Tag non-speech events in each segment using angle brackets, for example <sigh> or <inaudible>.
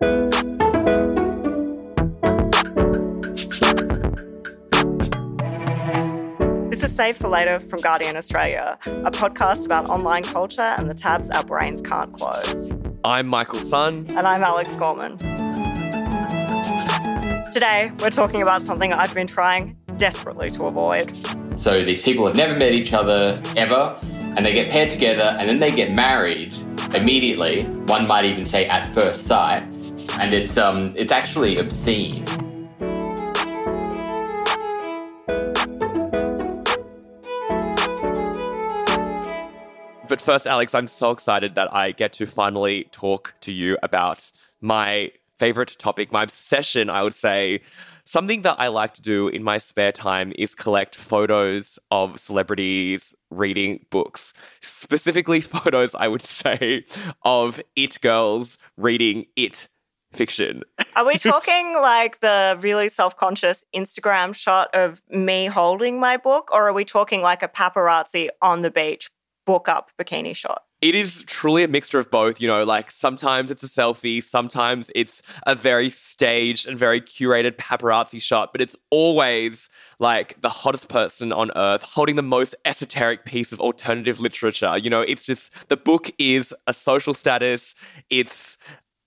This is Save for Later from Guardian Australia, a podcast about online culture and the tabs our brains can't close. I'm Michael Sun. And I'm Alyx Gorman. Today, we're talking about something I've been trying desperately to avoid. So these people have never met each other ever, and they get paired together, and then they get married immediately. One might even say at first sight, and it's um it's actually obscene. But first, Alyx, I'm so excited that I get to finally talk to you about my favorite topic, my obsession, I would say. Something that I like to do in my spare time is collect photos of celebrities reading books. Specifically, <laughs> photos, I would say, of it girls reading it fiction. <laughs> Are we <laughs> talking like the really self conscious Instagram shot of me holding my book, or are we talking like a paparazzi on the beach book up bikini shot? It is truly a mixture of both. You know, like sometimes it's a selfie, sometimes it's a very staged and very curated paparazzi shot, but it's always like the hottest person on earth holding the most esoteric piece of alternative literature. You know, it's just the book is a social status, it's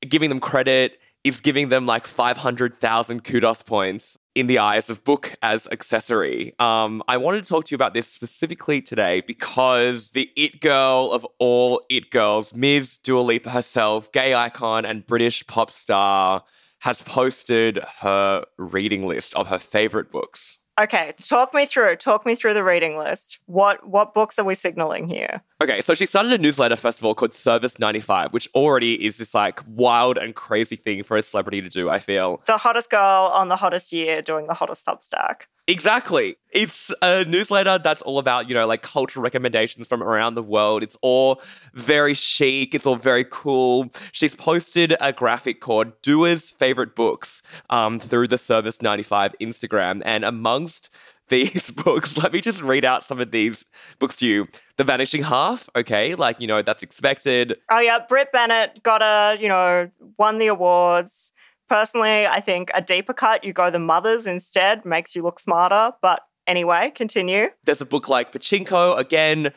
giving them credit, is giving them like 500,000 kudos points in the eyes of book as accessory. Um, I wanted to talk to you about this specifically today because the it girl of all it girls, Ms. Dua Lipa herself, gay icon and British pop star, has posted her reading list of her favorite books. Okay, talk me through. Talk me through the reading list. What what books are we signaling here? Okay, so she started a newsletter first of all called Service 95, which already is this like wild and crazy thing for a celebrity to do, I feel. The hottest girl on the hottest year doing the hottest Substack. Exactly. It's a newsletter that's all about, you know, like cultural recommendations from around the world. It's all very chic. It's all very cool. She's posted a graphic called Dua's Favorite Books um, through the Service 95 Instagram. And amongst <laughs> these books, let me just read out some of these books to you. The Vanishing Half, okay, like, you know, that's expected. Oh, yeah. Brit Bennett got a, you know, won the awards. Personally, I think a deeper cut, you go the mothers instead, makes you look smarter. But anyway, continue. There's a book like Pachinko, again,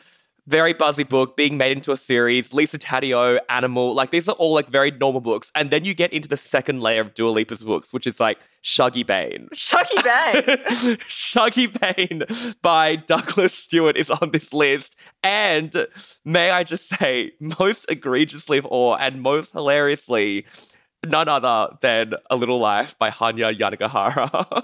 very buzzy book being made into a series. Lisa Taddeo, Animal, like these are all like very normal books. And then you get into the second layer of Dua Lipa's books, which is like Shuggie Bain. <laughs> Shuggie Bain. <laughs> Shuggie Bain by Douglas Stuart is on this list. And may I just say, most egregiously of all and most hilariously, none other than A Little Life by Hanya Yanagihara.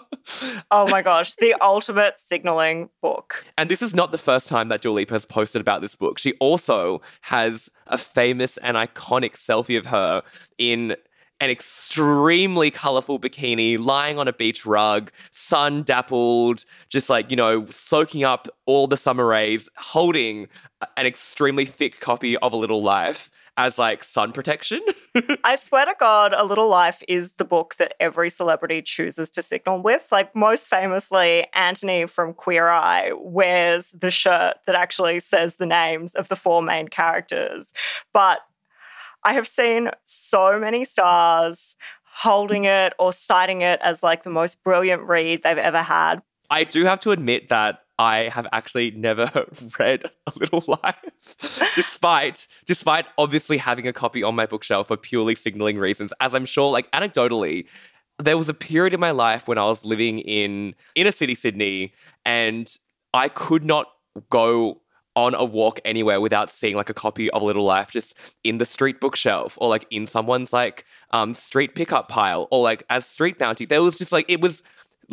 <laughs> oh my gosh, the ultimate signaling book. And this is not the first time that Dua has posted about this book. She also has a famous and iconic selfie of her in an extremely colorful bikini lying on a beach rug, sun dappled, just like, you know, soaking up all the summer rays, holding an extremely thick copy of A Little Life as like sun protection. <laughs> I swear to God, A Little Life is the book that every celebrity chooses to signal with. Like, most famously, Anthony from Queer Eye wears the shirt that actually says the names of the four main characters. But I have seen so many stars holding it or citing it as like the most brilliant read they've ever had. I do have to admit that I have actually never <laughs> read A Little Life, <laughs> despite despite obviously having a copy on my bookshelf for purely signaling reasons. As I'm sure, like anecdotally, there was a period in my life when I was living in inner city Sydney, and I could not go on a walk anywhere without seeing like a copy of A Little Life just in the street bookshelf or like in someone's like um street pickup pile or like as street bounty. There was just like it was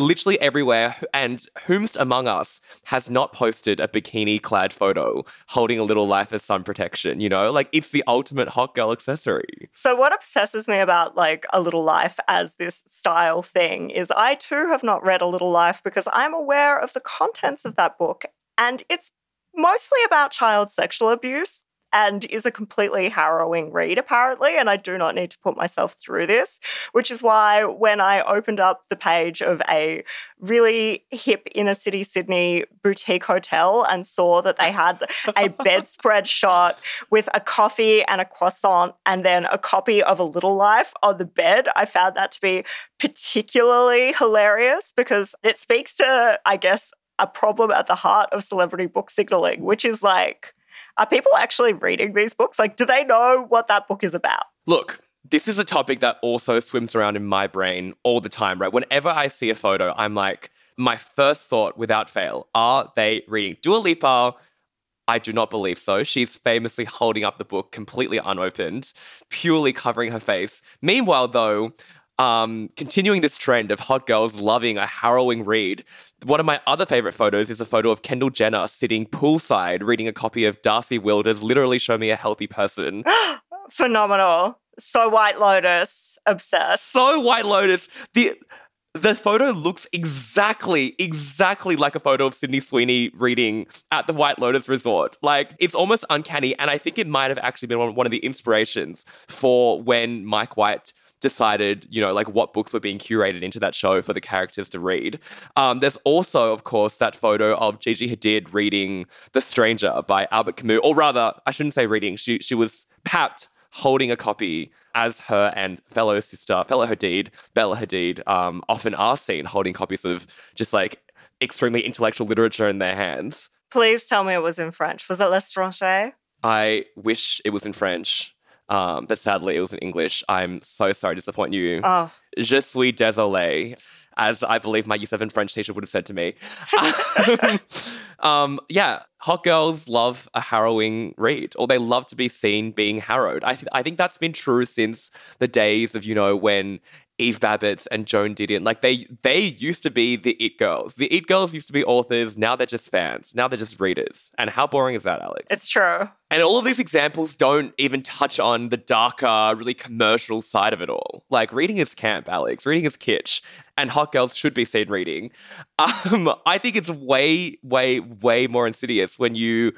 literally everywhere and whomst among us has not posted a bikini clad photo holding a little life as sun protection you know? Like it's the ultimate hot girl accessory. So what obsesses me about like a little life as this style thing is I too have not read a little life because I'm aware of the contents of that book and it's mostly about child sexual abuse and is a completely harrowing read apparently and I do not need to put myself through this which is why when I opened up the page of a really hip inner city Sydney boutique hotel and saw that they had a <laughs> bedspread shot with a coffee and a croissant and then a copy of A Little Life on the bed. I found that to be particularly hilarious because it speaks to, I guess, a problem at the heart of celebrity book signaling, which is like, are people actually reading these books? Like, do they know what that book is about? Look, this is a topic that also swims around in my brain all the time, right? Whenever I see a photo, I'm like, my first thought without fail, are they reading Dua Lipa? I do not believe so. She's famously holding up the book completely unopened, purely covering her face. Meanwhile, though, um, continuing this trend of hot girls loving a harrowing read, one of my other favorite photos is a photo of Kendall Jenner sitting poolside reading a copy of Darcy Wilder's Literally Show Me a Healthy Person. <gasps> Phenomenal. So White Lotus, obsessed. so White Lotus. The the photo looks exactly, exactly like a photo of Sydney Sweeney reading at the White Lotus Resort. Like it's almost uncanny, and I think it might have actually been one, one of the inspirations for when Mike White decided, you know, like what books were being curated into that show for the characters to read. Um, there's also, of course, that photo of Gigi Hadid reading The Stranger by Albert Camus, or rather, I shouldn't say reading. She she was papped holding a copy as her and fellow sister, fellow Hadid, Bella Hadid, um, often are seen holding copies of just like extremely intellectual literature in their hands. Please tell me it was in French. Was it L'Étranger? I wish it was in French, um, but sadly it was in English. I'm so sorry to disappoint you. Oh, Je suis désolé, as I believe my year seven French teacher would have said to me. <laughs> <laughs> um, yeah, hot girls love a harrowing read, or they love to be seen being harrowed. I, th- I think that's been true since the days of, you know, when Eve Babitz and Joan Didion, like they they used to be the it girls. The it girls used to be authors. Now they're just fans. Now they're just readers. And how boring is that, Alyx? it's true. And all of these examples don't even touch on the darker, really commercial side of it all. Like reading is camp, Alyx. Reading is kitsch, and hot girls should be seen reading. <laughs> Um, I think it's way, way, way more insidious when you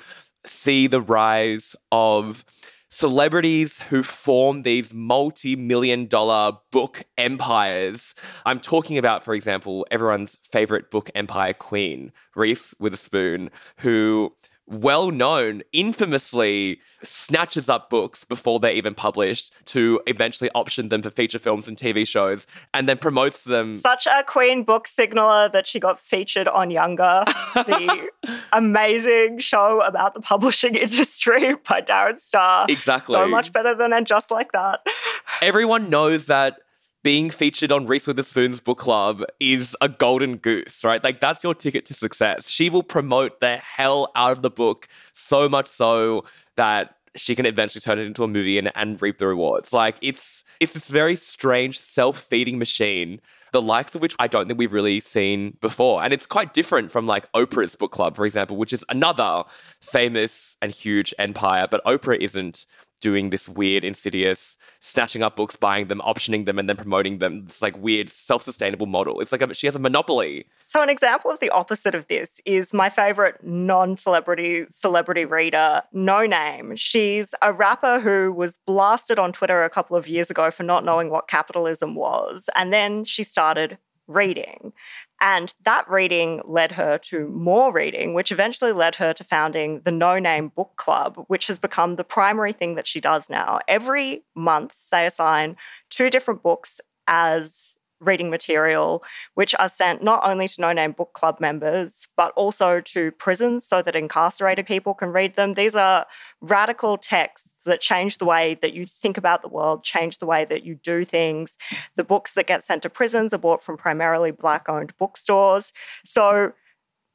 see the rise of celebrities who form these multi-million dollar book empires. I'm talking about, for example, everyone's favorite book empire queen, Reese Witherspoon, who well known, infamously snatches up books before they're even published to eventually option them for feature films and TV shows and then promotes them. Such a queen book signaler that she got featured on Younger, the <laughs> amazing show about the publishing <laughs> industry by Darren Star. Exactly. So much better than And Just Like That. <laughs> Everyone knows that being featured on Reese Witherspoon's book club is a golden goose, right? Like that's your ticket to success. She will promote the hell out of the book so much so that she can eventually turn it into a movie and, and reap the rewards. Like it's it's this very strange self-feeding machine, the likes of which I don't think we've really seen before. And it's quite different from like Oprah's book club, for example, which is another famous and huge empire, but Oprah isn't doing this weird, insidious, snatching up books, buying them, optioning them, and then promoting them. It's like weird, self-sustainable model. It's like a, she has a monopoly. So, an example of the opposite of this is my favorite non celebrity celebrity reader, Noname. She's a rapper who was blasted on Twitter a couple of years ago for not knowing what capitalism was. And then she started reading. And that reading led her to more reading, which eventually led her to founding the Noname Book Club, which has become the primary thing that she does now. Every month, they assign two different books as reading material, which are sent not only to Noname book club members, but also to prisons so that incarcerated people can read them. These are radical texts that change the way that you think about the world, change the way that you do things. The books that get sent to prisons are bought from primarily Black owned bookstores. So,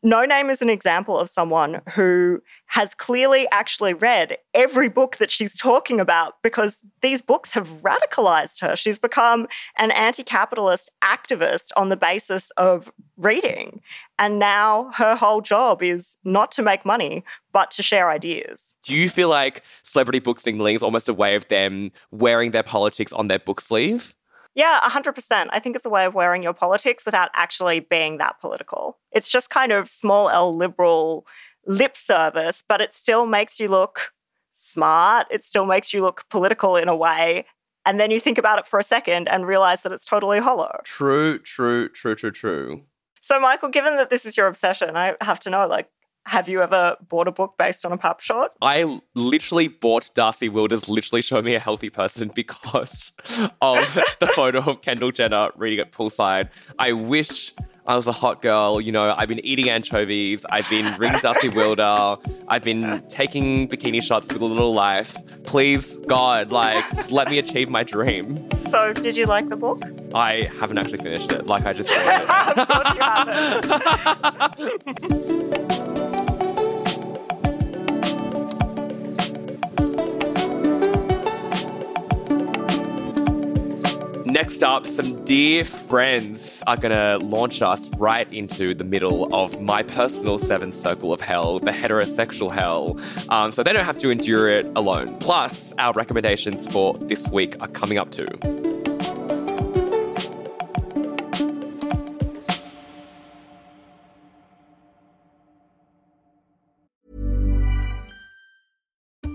Noname is an example of someone who has clearly actually read every book that she's talking about because these books have radicalized her. She's become an anti capitalist activist on the basis of reading. And now her whole job is not to make money, but to share ideas. Do you feel like celebrity book signaling is almost a way of them wearing their politics on their book sleeve? Yeah, 100%. I think it's a way of wearing your politics without actually being that political. It's just kind of small L liberal lip service, but it still makes you look smart. It still makes you look political in a way. And then you think about it for a second and realize that it's totally hollow. True, true, true, true, true. So, Michael, given that this is your obsession, I have to know like, have you ever bought a book based on a pap shot? I literally bought Darcy Wilder's Literally Show Me a Healthy Person because <laughs> of the photo of Kendall Jenner reading it poolside. I wish I was a hot girl. You know, I've been eating anchovies. I've been reading Darcy Wilder. I've been taking bikini shots with a little life. Please, God, like, just let me achieve my dream. So, did you like the book? I haven't actually finished it. Like, I just. <laughs> of course you haven't. <laughs> Next up, some dear friends are going to launch us right into the middle of my personal seventh circle of hell, the heterosexual hell, um, so they don't have to endure it alone. Plus, our recommendations for this week are coming up too.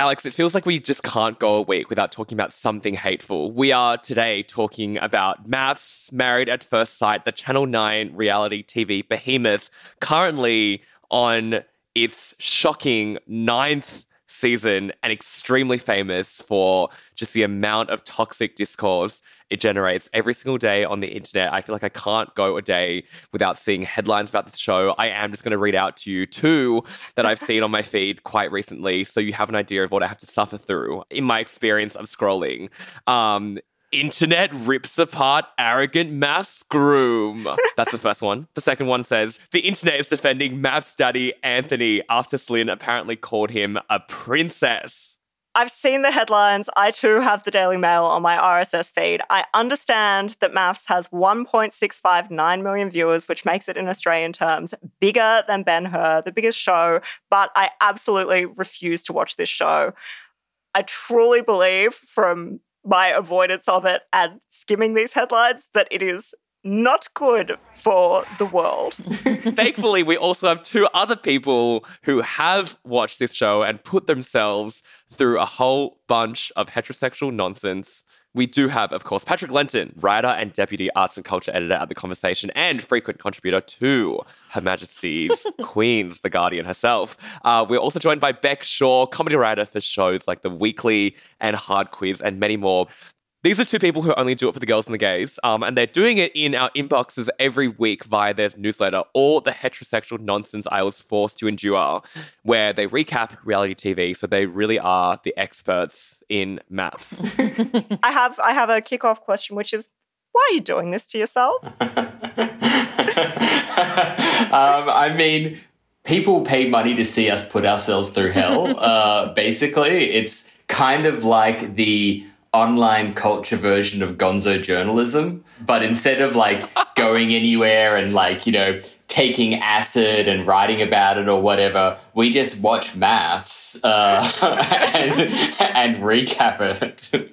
Alyx, it feels like we just can't go a week without talking about something hateful. We are today talking about MAFS, Married at First Sight, the Channel 9 reality TV behemoth, currently on its shocking ninth season and extremely famous for just the amount of toxic discourse it generates every single day on the internet. I feel like I can't go a day without seeing headlines about this show. I am just going to read out to you two that I've seen on my feed quite recently so you have an idea of what I have to suffer through in my experience of scrolling. Um, Internet rips apart arrogant MAFS groom. That's the first one. The second one says the internet is defending MAFS daddy Anthony after Selin apparently called him a princess. I've seen the headlines. I too have the Daily Mail on my RSS feed. I understand that MAFS has 1.659 million viewers, which makes it in Australian terms bigger than Ben Hur, the biggest show, but I absolutely refuse to watch this show. I truly believe from my avoidance of it and skimming these headlines that it is not good for the world. <laughs> Thankfully, we also have two other people who have watched this show and put themselves through a whole bunch of heterosexual nonsense. We do have, of course, Patrick Lenton, writer and deputy arts and culture editor at The Conversation and frequent contributor to Her Majesty's <laughs> Queen's The Guardian herself. Uh, we're also joined by Bec Shaw, comedy writer for shows like The Weekly and Hard Quiz and many more. These are two people who only do it for the girls and the gays, um, and they're doing it in our inboxes every week via their newsletter, or the heterosexual nonsense I was forced to endure, where they recap reality TV. So they really are the experts in MAFS. <laughs> I have I have a kickoff question, which is why are you doing this to yourselves? <laughs> um, I mean, people pay money to see us put ourselves through hell. Uh, basically, it's kind of like the online culture version of gonzo journalism, but instead of like <laughs> going anywhere and like, you know, taking acid and writing about it or whatever, we just watch MAFS uh, <laughs> and, and recap it.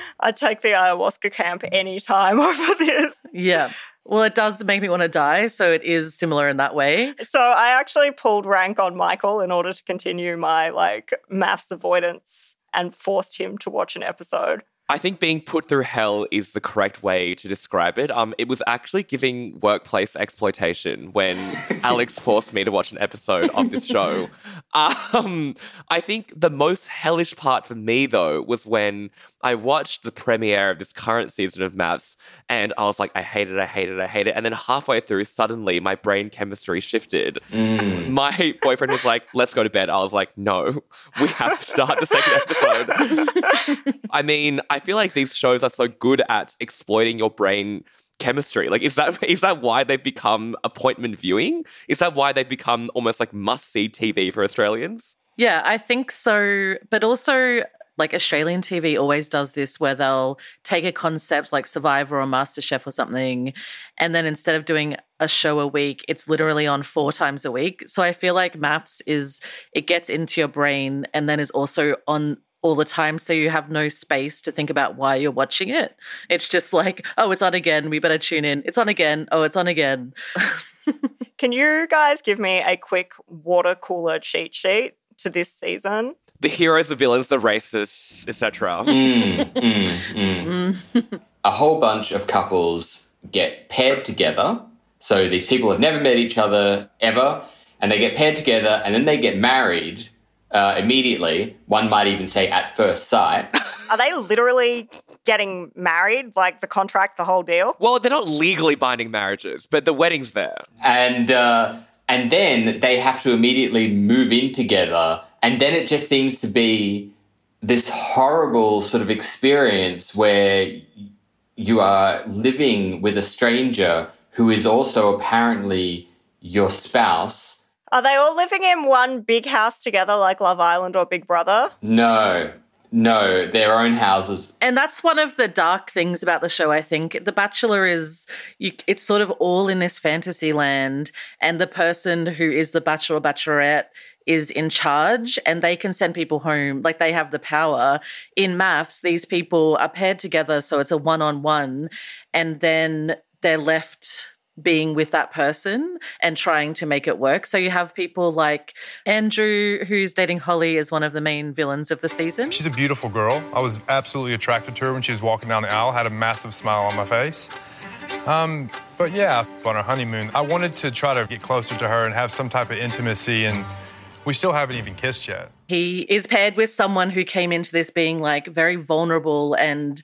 <laughs> I'd take the ayahuasca camp anytime over this. Yeah. Well, it does make me want to die, so it is similar in that way. So I actually pulled rank on Michael in order to continue my like MAFS avoidance and forced him to watch an episode. I think being put through hell is the correct way to describe it. Um, it was actually giving workplace exploitation when <laughs> Alyx forced me to watch an episode of this show. <laughs> Um, I think the most hellish part for me, though, was when I watched the premiere of this current season of MAFS and I was like, I hate it, I hate it, I hate it. And then halfway through, suddenly my brain chemistry shifted. Mm. My <laughs> boyfriend was like, let's go to bed. I was like, no, we have to start the second episode. <laughs> I mean, I feel like these shows are so good at exploiting your brain chemistry. Like, is that is that why they've become appointment viewing? Is that why they've become almost like must see TV for Australians? Yeah, I think so. But also, like Australian TV always does this where they'll take a concept like Survivor or MasterChef or something, and then instead of doing a show a week, it's literally on four times a week. So I feel like MAFS is it gets into your brain and then is also on all the time so you have no space to think about why you're watching it. It's just like, oh, it's on again, we better tune in. It's on again. Oh, it's on again. <laughs> Can you guys give me a quick water cooler cheat sheet to this season? The heroes, the villains, the racists, etc. Mm, mm, mm. a whole bunch of couples get paired together. So these people have never met each other ever, and they get paired together, and then they get married uh, immediately. One might even say at first sight. Are they literally getting married? Like the contract, the whole deal? Well, they're not legally binding marriages, but the wedding's there. And uh, and then they have to immediately move in together, and then it just seems to be this horrible sort of experience where you are living with a stranger who is also apparently your spouse. Are they all living in one big house together like Love Island or Big Brother? No, no, their own houses. And that's one of the dark things about the show, I think. The Bachelor is, you, it's sort of all in this fantasy land, and the person who is the Bachelor or Bachelorette is in charge and they can send people home. Like they have the power. In MAFS, these people are paired together, so it's a one on one, and then they're left being with that person and trying to make it work. So you have people like Andrew, who's dating Holly, is one of the main villains of the season. She's a beautiful girl. I was absolutely attracted to her when she was walking down the aisle, had a massive smile on my face. Um, but yeah, on our honeymoon, I wanted to try to get closer to her and have some type of intimacy, and we still haven't even kissed yet. He is paired with someone who came into this being like very vulnerable and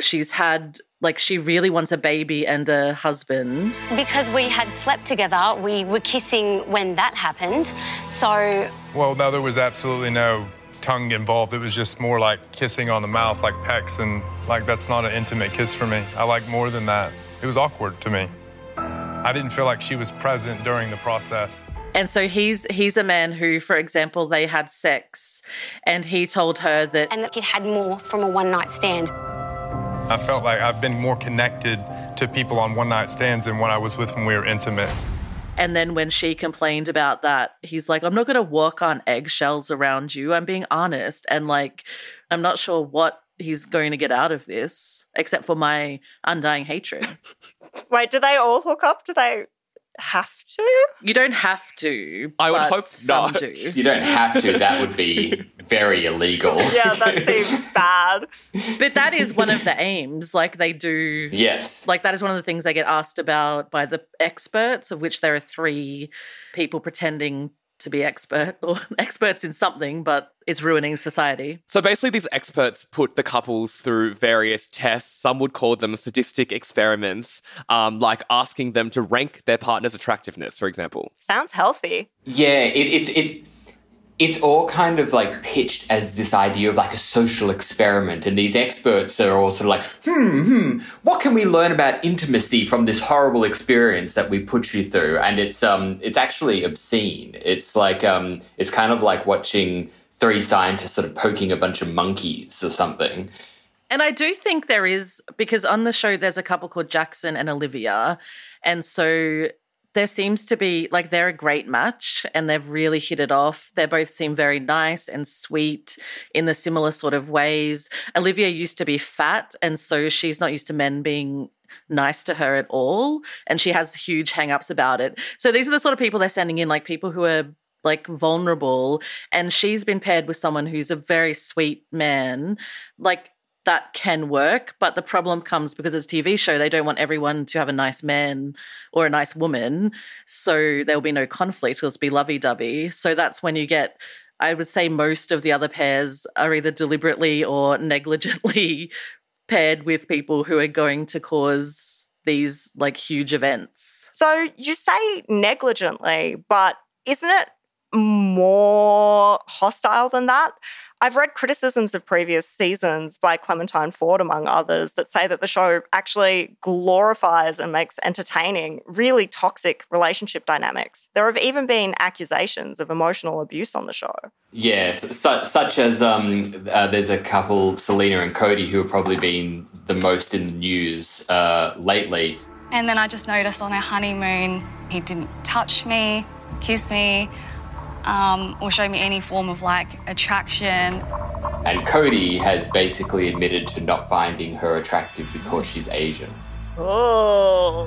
she's had like she really wants a baby and a husband. Because we had slept together, we were kissing when that happened. So. Well, no, there was absolutely no tongue involved. It was just more like kissing on the mouth, like pecks, and like that's not an intimate kiss for me. I like more than that. It was awkward to me. I didn't feel like she was present during the process. And so he's he's a man who, for example, they had sex, and he told her that and that he'd had more from a one night stand. I felt like I've been more connected to people on one night stands than when I was with when we were intimate. And then when she complained about that, he's like, I'm not going to walk on eggshells around you. I'm being honest. And like, I'm not sure what he's going to get out of this except for my undying hatred. <laughs> Wait, do they all hook up? Do they have to? You don't have to. I would hope some not. do. You don't have to. That would be <laughs> very illegal. <laughs> Yeah, that <laughs> seems bad. But that is one of the aims. Like they do. Yes. Like that is one of the things they get asked about by the experts, of which there are three people pretending to be expert or <laughs> experts in something, but it's ruining society. So basically, these experts put the couples through various tests. Some would call them sadistic experiments, um, like asking them to rank their partner's attractiveness, for example. Sounds healthy. Yeah, it, it's it it's all kind of like pitched as this idea of like a social experiment, and these experts are all sort of like, hmm, hmm, what can we learn about intimacy from this horrible experience that we put you through? And it's um, it's actually obscene. It's like um, it's kind of like watching three scientists sort of poking a bunch of monkeys or something. And I do think there is because on the show there's a couple called Jackson and Olivia, and so there seems to be like they're a great match and they've really hit it off. They both seem very nice and sweet in the similar sort of ways. Olivia used to be fat, and so she's not used to men being nice to her at all. And she has huge hang ups about it. So these are the sort of people they're sending in, like people who are like vulnerable. And she's been paired with someone who's a very sweet man. Like that can work. But the problem comes because it's a TV show, they don't want everyone to have a nice man or a nice woman. So there'll be no conflict, it'll just be lovey dovey. So that's when you get. I would say most of the other pairs are either deliberately or negligently <laughs> paired with people who are going to cause these like huge events. So you say negligently, but isn't it more hostile than that. I've read criticisms of previous seasons by Clementine Ford, among others, that say that the show actually glorifies and makes entertaining really toxic relationship dynamics. There have even been accusations of emotional abuse on the show. Yes, such, such as um, uh, there's a couple, Selena and Cody, who have probably been the most in the news uh, lately. And then I just noticed on our honeymoon, he didn't touch me, kiss me, um, or show me any form of like attraction. And Cody has basically admitted to not finding her attractive because she's Asian. Oh.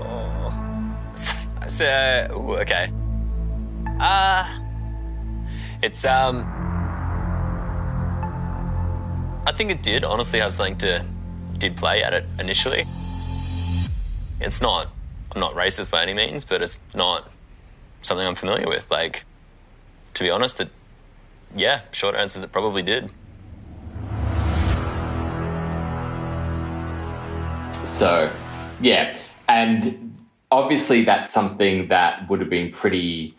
So, okay. Uh, it's, um, I think it did honestly have something to, did play at it initially. It's not, I'm not racist by any means, but it's not something I'm familiar with. Like, to be honest, that yeah, short answer that probably did. So, yeah, and obviously that's something that would have been pretty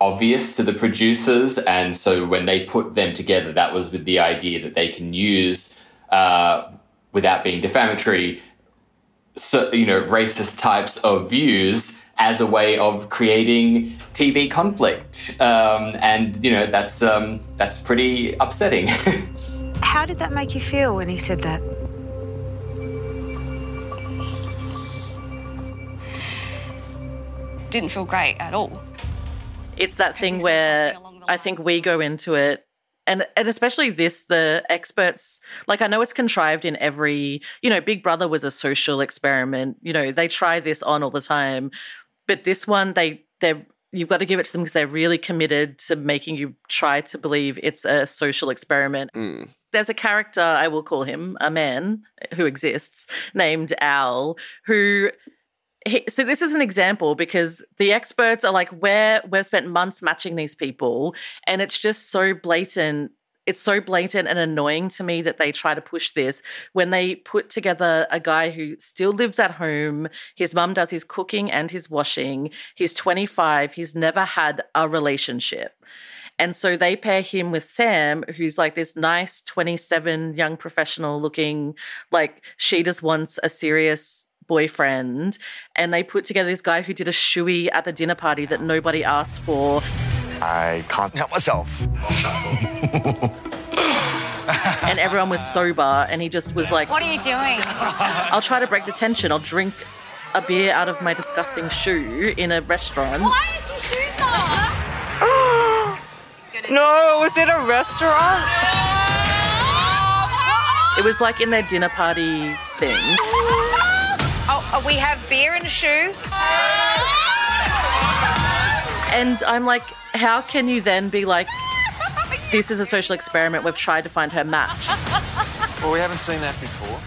obvious to the producers, and so when they put them together, that was with the idea that they can use, uh, without being defamatory, so, you know, racist types of views as a way of creating TV conflict, um, and you know that's um, that's pretty upsetting. <laughs> How did that make you feel when he said that? Didn't feel great at all. It's that thing where I think we go into it and and especially this the experts like i know it's contrived in every you know big brother was a social experiment you know they try this on all the time but this one, they they you've got to give it to them because they're really committed to making you try to believe it's a social experiment. Mm. There's a character, I will call him a man who exists named Al, who he, so this is an example because the experts are like, where we've spent months matching these people, and it's just so blatant it's so blatant and annoying to me that they try to push this when they put together a guy who still lives at home. His mum does his cooking and his washing. He's 25. He's never had a relationship. And so they pair him with Sam, who's like this nice 27 young professional looking, like she just wants a serious boyfriend. And they put together this guy who did a shoey at the dinner party that nobody asked for. I can't help myself. <laughs> and everyone was sober, and he just was like, What are you doing? I'll try to break the tension. I'll drink a beer out of my disgusting shoe in a restaurant. Why is his shoes off? <gasps> no, was it a restaurant? <gasps> It was like in their dinner party thing. Oh, we have beer and a shoe. And I'm like, how can you then be like, this is a social experiment. We've tried to find her match. Well, we haven't seen that before.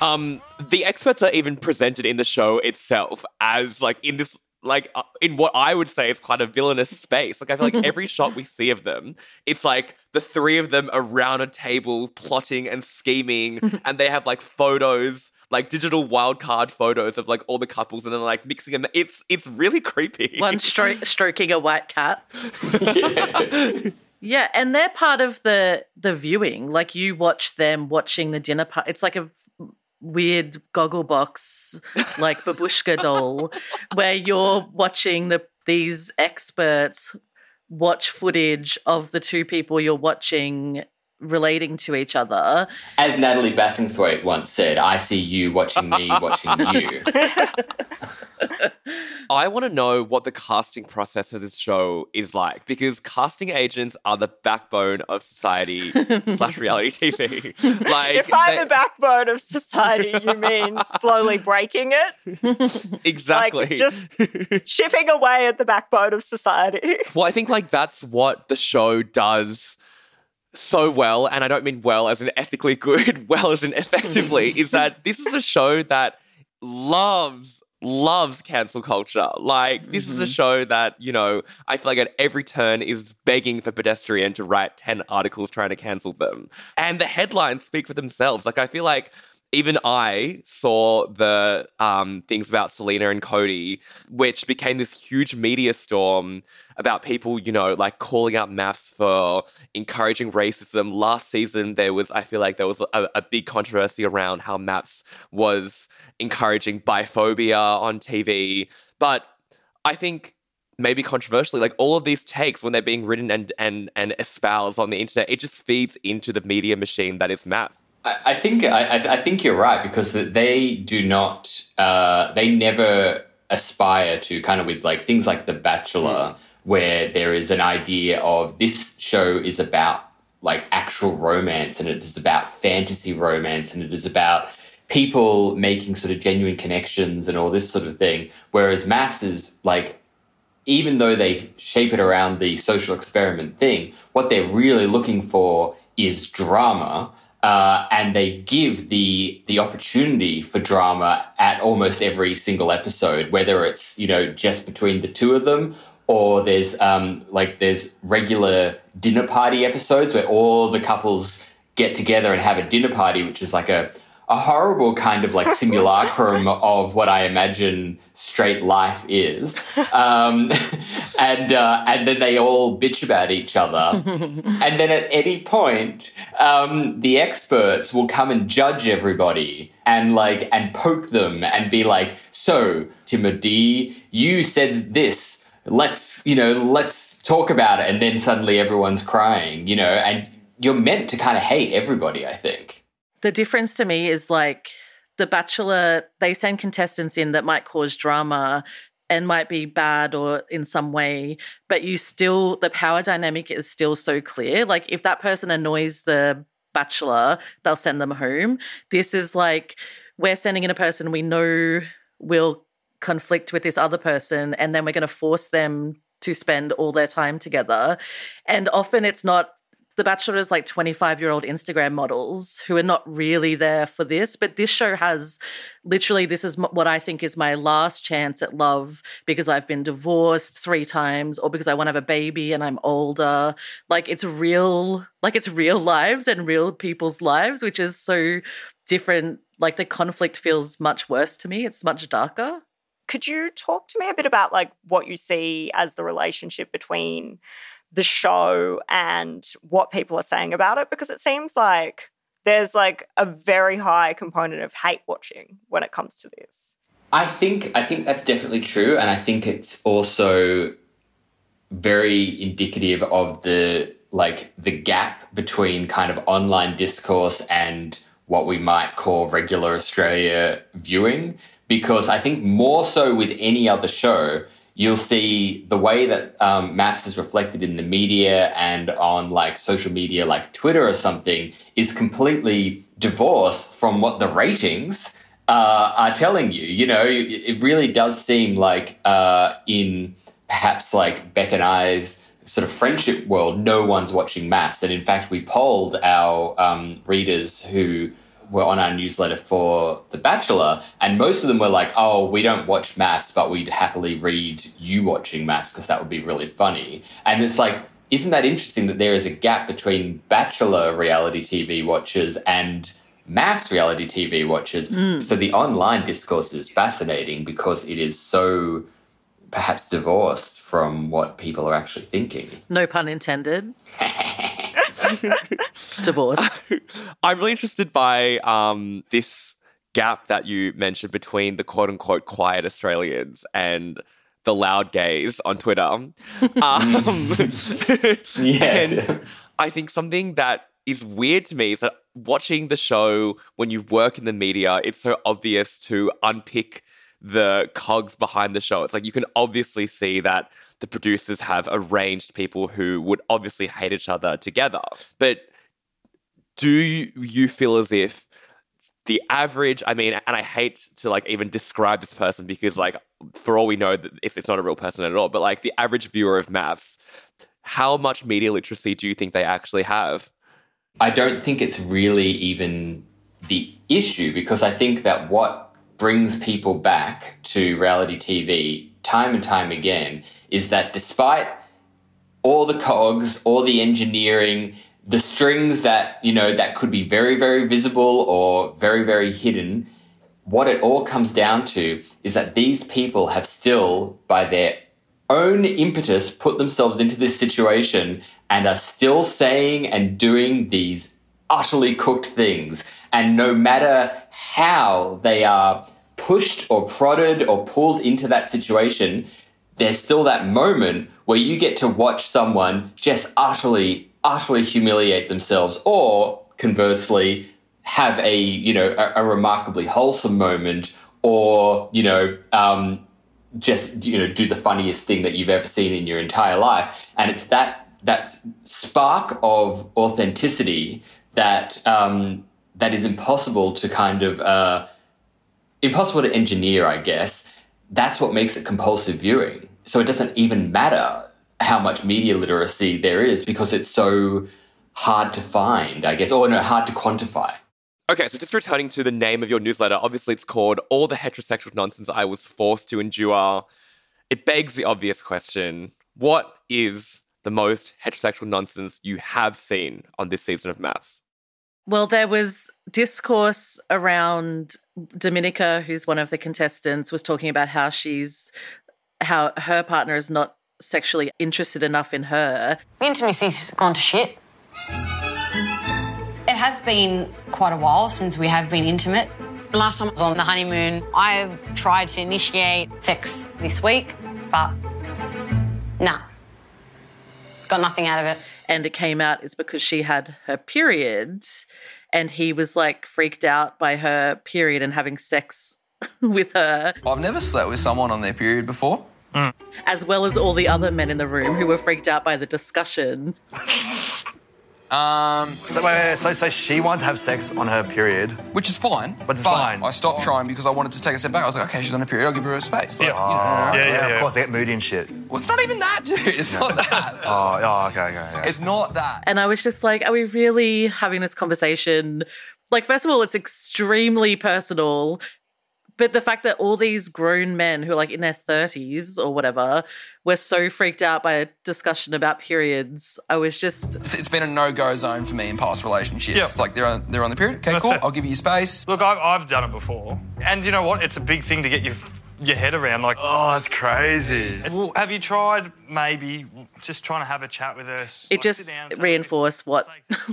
Um, the experts are even presented in the show itself as like in this like uh, in what I would say is quite a villainous space. Like I feel like <laughs> every shot we see of them, it's like the three of them around a table plotting and scheming, <laughs> and they have like photos, like digital wildcard photos of like all the couples, and then like mixing them. It's it's really creepy. One stro- <laughs> stroking a white cat. yeah, and they're part of the the viewing. Like you watch them watching the dinner party. It's like a weird goggle box like babushka doll where you're watching the these experts watch footage of the two people you're watching relating to each other. As Natalie Bassingthwaighte once said, I see you watching me watching you. <laughs> <laughs> I want to know what the casting process of this show is like because casting agents are the backbone of society <laughs> slash reality TV. Like, if I'm they- the backbone of society, you mean slowly breaking it? exactly. Like just chipping away at the backbone of society. Well, I think like that's what the show does so well, and I don't mean well as in ethically good, <laughs> well as in effectively, is that this is a show that loves loves cancel culture. Like this is a mm-hmm. show that, you know, I feel like at every turn is begging for pedestrian to write 10 articles trying to cancel them. And the headlines speak for themselves. Like I feel like even I saw the um, things about Selena and Cody, which became this huge media storm about people, you know, like calling out MAFS for encouraging racism. Last season, there was, I feel like there was a, a big controversy around how MAFS was encouraging biphobia on TV. But I think maybe controversially, like all of these takes when they're being written and and and espoused on the internet, it just feeds into the media machine that is MAFS. I, I think I, I- think you're right because they do not uh, they never aspire to kind of with like things like The Bachelor, where there is an idea of this show is about like actual romance and it is about fantasy romance and it is about people making sort of genuine connections and all this sort of thing. Whereas MAFS is like even though they shape it around the social experiment thing, what they're really looking for is drama. Uh, and they give the the opportunity for drama at almost every single episode, whether it's you know just between the two of them, or there's um, like there's regular dinner party episodes where all the couples get together and have a dinner party, which is like a a horrible kind of like <laughs> simulacrum of what I imagine straight life is. Um, <laughs> and uh, and then they all bitch about each other. <laughs> and then at any point, um, the experts will come and judge everybody and like and poke them and be like, "So, Timothy, you said this. Let's you know, let's talk about it." And then suddenly everyone's crying, you know, and you're meant to kind of hate everybody. I think. The difference to me is like The Bachelor, they send contestants in that might cause drama and might be bad or in some way, but you still, the power dynamic is still so clear. Like if that person annoys the Bachelor, they'll send them home. This is like, we're sending in a person we know will conflict with this other person, and then we're going to force them to spend all their time together. And often it's not the Bachelor is like 25 year old Instagram models who are not really there for this. But this show has literally, this is what I think is my last chance at love because I've been divorced three times or because I want to have a baby and I'm older. Like it's real, like it's real <laughs> lives and real people's lives, which is so different. Like the conflict feels much worse to me. It's much darker. Could you talk to me a bit about like what you see as the relationship between the show and what people are saying about it? Because it seems like there's like a very high component of hate watching when it comes to this. I think I think that's definitely true, and I think it's also very indicative of the like the gap between kind of online discourse and what we might call regular Australia viewing. Because I think more so with any other show, you'll see the way that um, MAFS is reflected in the media and on like social media like Twitter or something is completely divorced from what the ratings uh, are telling you. You know, it really does seem like uh, in perhaps like Bec and I's sort of friendship world, no one's watching MAFS. And in fact, we polled our um, readers who were on our newsletter for The Bachelor, and most of them were like, "Oh, we don't watch MAFS, but we'd happily read you watching MAFS because that would be really funny." And it's like, isn't that interesting that there is a gap between Bachelor reality TV watchers and MAFS reality TV watchers? Hmm. So the online discourse is fascinating because it is so perhaps divorced from what people are actually thinking. No pun intended. <laughs> <laughs> Divorce. <laughs> I'm really interested by um, this gap that you mentioned between the quote unquote quiet Australians and the loud gays on Twitter. Um, <laughs> Yes. And I think something that is weird to me is that watching the show when you work in the media, it's so obvious to unpick the cogs behind the show. It's like you can obviously see that the producers have arranged people who would obviously hate each other together. But do you feel as if the average i mean and i hate to like even describe this person because like for all we know if it's not a real person at all but like the average viewer of MAFS how much media literacy do you think they actually have I don't think it's really even the issue because I think that what brings people back to reality TV time and time again is that despite all the cogs, all the engineering, the strings that, you know, that could be very, very visible or very, very hidden, what it all comes down to is that these people have still, by their own impetus, put themselves into this situation and are still saying and doing these utterly cooked things. And no matter how they are pushed or prodded or pulled into that situation, there's still that moment where you get to watch someone just utterly, utterly humiliate themselves, or conversely, have a you know a, a remarkably wholesome moment, or you know um, just you know do the funniest thing that you've ever seen in your entire life, and it's that that spark of authenticity that um, that is impossible to kind of uh, impossible to engineer, I guess. That's what makes it compulsive viewing. So it doesn't even matter how much media literacy there is because it's so hard to find, I guess, or no, hard to quantify. okay so just returning to the name of your newsletter obviously it's called all the heterosexual nonsense i was forced to endure it begs the obvious question what is the most heterosexual nonsense you have seen on this season of MAFS Well, there was discourse around Domenica, who's one of the contestants, was talking about how she's how her partner is not sexually interested enough in her. The Intimacy's gone to shit. It has been quite a while since we have been intimate. The last time I was on the honeymoon, I tried to initiate sex this week, but nah. Got nothing out of it. And it came out is because she had her period and he was like freaked out by her period and having sex <laughs> with her, I've never slept with someone on their period before. as well as all the other men in the room who were freaked out by the discussion. <laughs> Um, So, wait, wait, so, so she wanted to have sex on her period. which is fine. But it's fine. I stopped trying because I wanted to take a step back. I was like, okay, she's on a period. I'll give her a space. Like, you know, Oh, yeah, of course, they get moody and shit. Well, it's not even that, dude. It's not that. <laughs> Oh, oh okay, okay, okay. It's not that. And I was just like, are we really having this conversation? Like, first of all, it's extremely personal. But the fact that all these grown men who are like in their 30s or whatever were so freaked out by a discussion about periods, I was just. It's been a no-go zone for me in past relationships. It's like they're on, they're on the period. Okay, That's cool. it. I'll give you space. Look, I've, I've done it before. And you know what? It's a big thing to get your, your head around. Like, oh, that's crazy. Well, have you tried maybe just trying to have a chat with her? It just reinforced what. <laughs>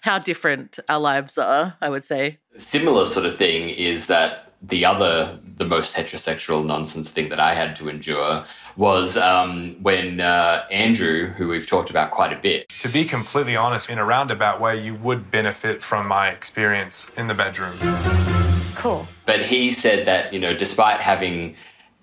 How different our lives are, I would say. Similar sort of thing is that the other, the most heterosexual nonsense thing that I had to endure was um, when uh, Andrew, who we've talked about quite a bit, To be completely honest, in a roundabout way, you would benefit from my experience in the bedroom. Cool. But he said that, you know, despite having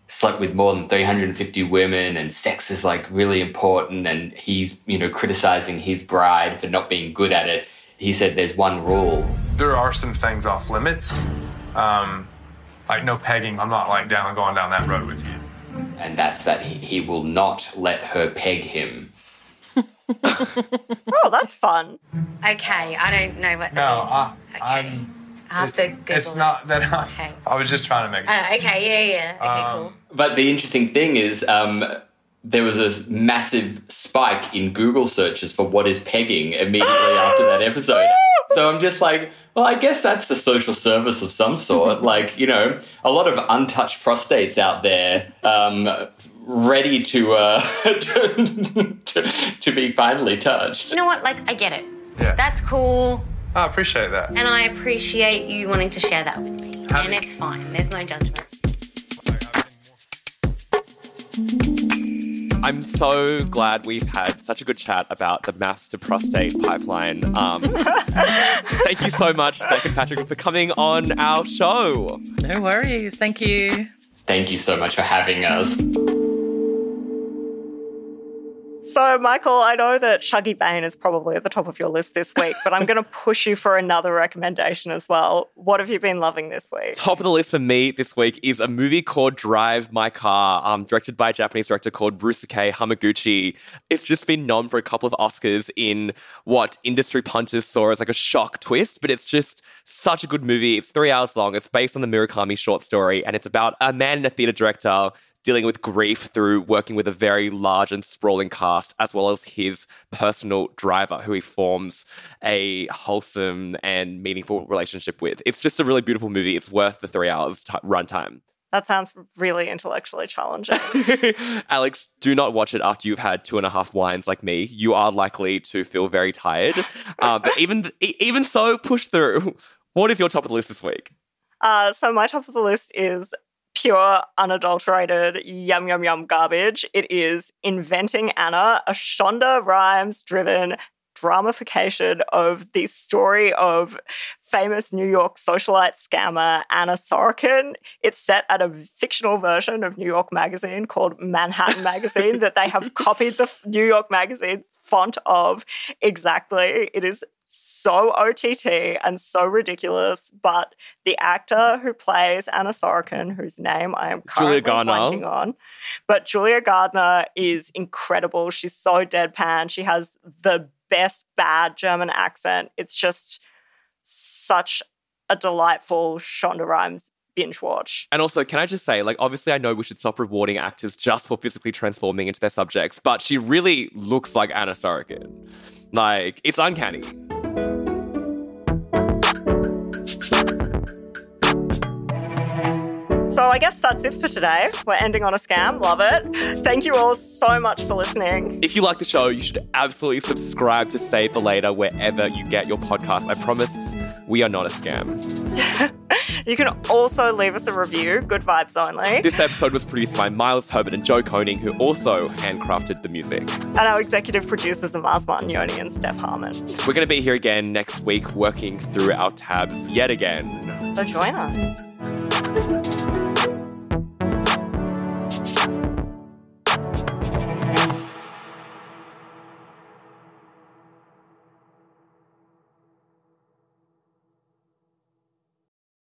slept with more than 350 women and sex is like really important and he's, you know, criticizing his bride for not being good at it, he said there's one rule. There are some things off limits, um, like no pegging. I'm not like down going down that road with you. And that's that he, he will not let her peg him. <laughs> Oh, that's fun. Okay, I don't know what No, that is. I, I'm. I have to Google It's not that. I, Okay. I was just trying to make. Uh, okay, yeah, yeah. Okay, Um, cool. But the interesting thing is, um, there was a massive spike in Google searches for what is pegging immediately <gasps> after that episode. So I'm just like, well, I guess that's the social service of some sort. <laughs> like, you know, a lot of untouched prostates out there, um, ready to, uh, <laughs> to, to to be finally touched. You know what? Like, I get it. Yeah. That's cool, I appreciate that. and I appreciate you wanting to share that with me. And it's fine. There's no judgment. I'm so glad we've had such a good chat about the master prostate pipeline. Um, <laughs> thank you so much, Nathan Patrick, for coming on our show. No worries. Thank you. Thank you so much for having us. So, Michael, I know that Shuggie Bain is probably at the top of your list this week, but I'm going <laughs> to push you for another recommendation as well. What have you been loving this week? Top of the list for me this week is a movie called Drive My Car, um, directed by a Japanese director called Ryusuke Hamaguchi. It's just been nom for a couple of Oscars in what industry punches saw as like a shock twist, but it's just such a good movie. It's three hours long. It's based on the Murakami short story, and it's about a man and a theatre director dealing with grief through working with a very large and sprawling cast, as well as his personal driver, who he forms a wholesome and meaningful relationship with. It's just a really beautiful movie. It's worth the three hours t- runtime. That sounds really intellectually challenging. <laughs> Alyx, do not watch it after you've had two and a half wines like me. You are likely to feel very tired. Uh, but <laughs> even even so, push through. What is your top of the list this week? Uh, so my top of the list is pure, unadulterated, yum yum yum garbage. It is Inventing Anna, a Shonda Rhimes driven dramification of the story of famous New York socialite scammer Anna Sorokin. It's set at a fictional version of New York Magazine called Manhattan Magazine that they have copied the New York Magazine's font of exactly. It is so OTT and so ridiculous, but the actor who plays Anna Sorokin, whose name I am Julia currently Garner. blanking on, but Julia Garner is incredible. She's so deadpan. She has the best bad German accent. It's just such a delightful Shonda Rhimes binge watch. And also, can I just say, like, obviously, I know we should stop rewarding actors just for physically transforming into their subjects, but she really looks like Anna Sorokin. Like, it's uncanny. So I guess that's it for today. We're ending on a scam. Love it. Thank you all so much for listening. If you like the show, you should absolutely subscribe to Save for Later wherever you get your podcast. I promise we are not a scam. <laughs> You can also leave us a review, good vibes only. This episode was produced by Miles Herbert and Joe Koning, who also handcrafted the music. And our executive producers are Mars Martignoni and Steph Harmon. We're going to be here again next week working through our tabs yet again. So join us.